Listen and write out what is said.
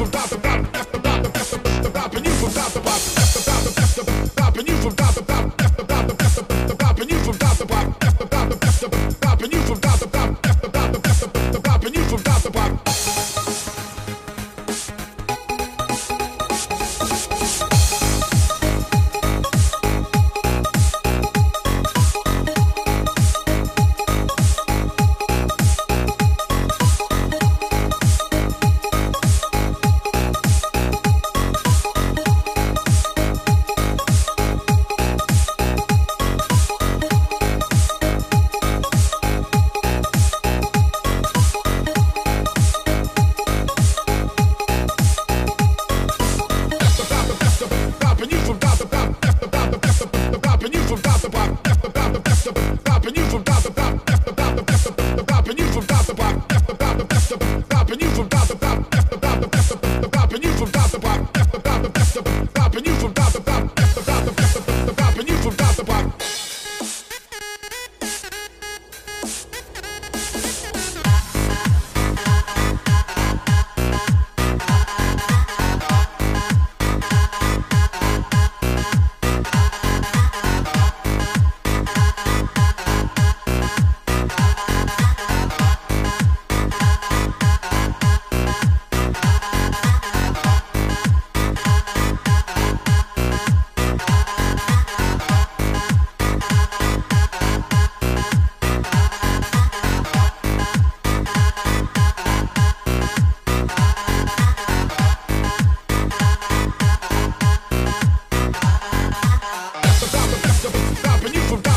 from top to bottom, after bottom, after the bottom, and you from top to bottom, after bottom, after the bottom, and you from top to bottom, after bottom, after the bottom, and you from top to bottom, after bottom, after the bottom, and you from top stopping you from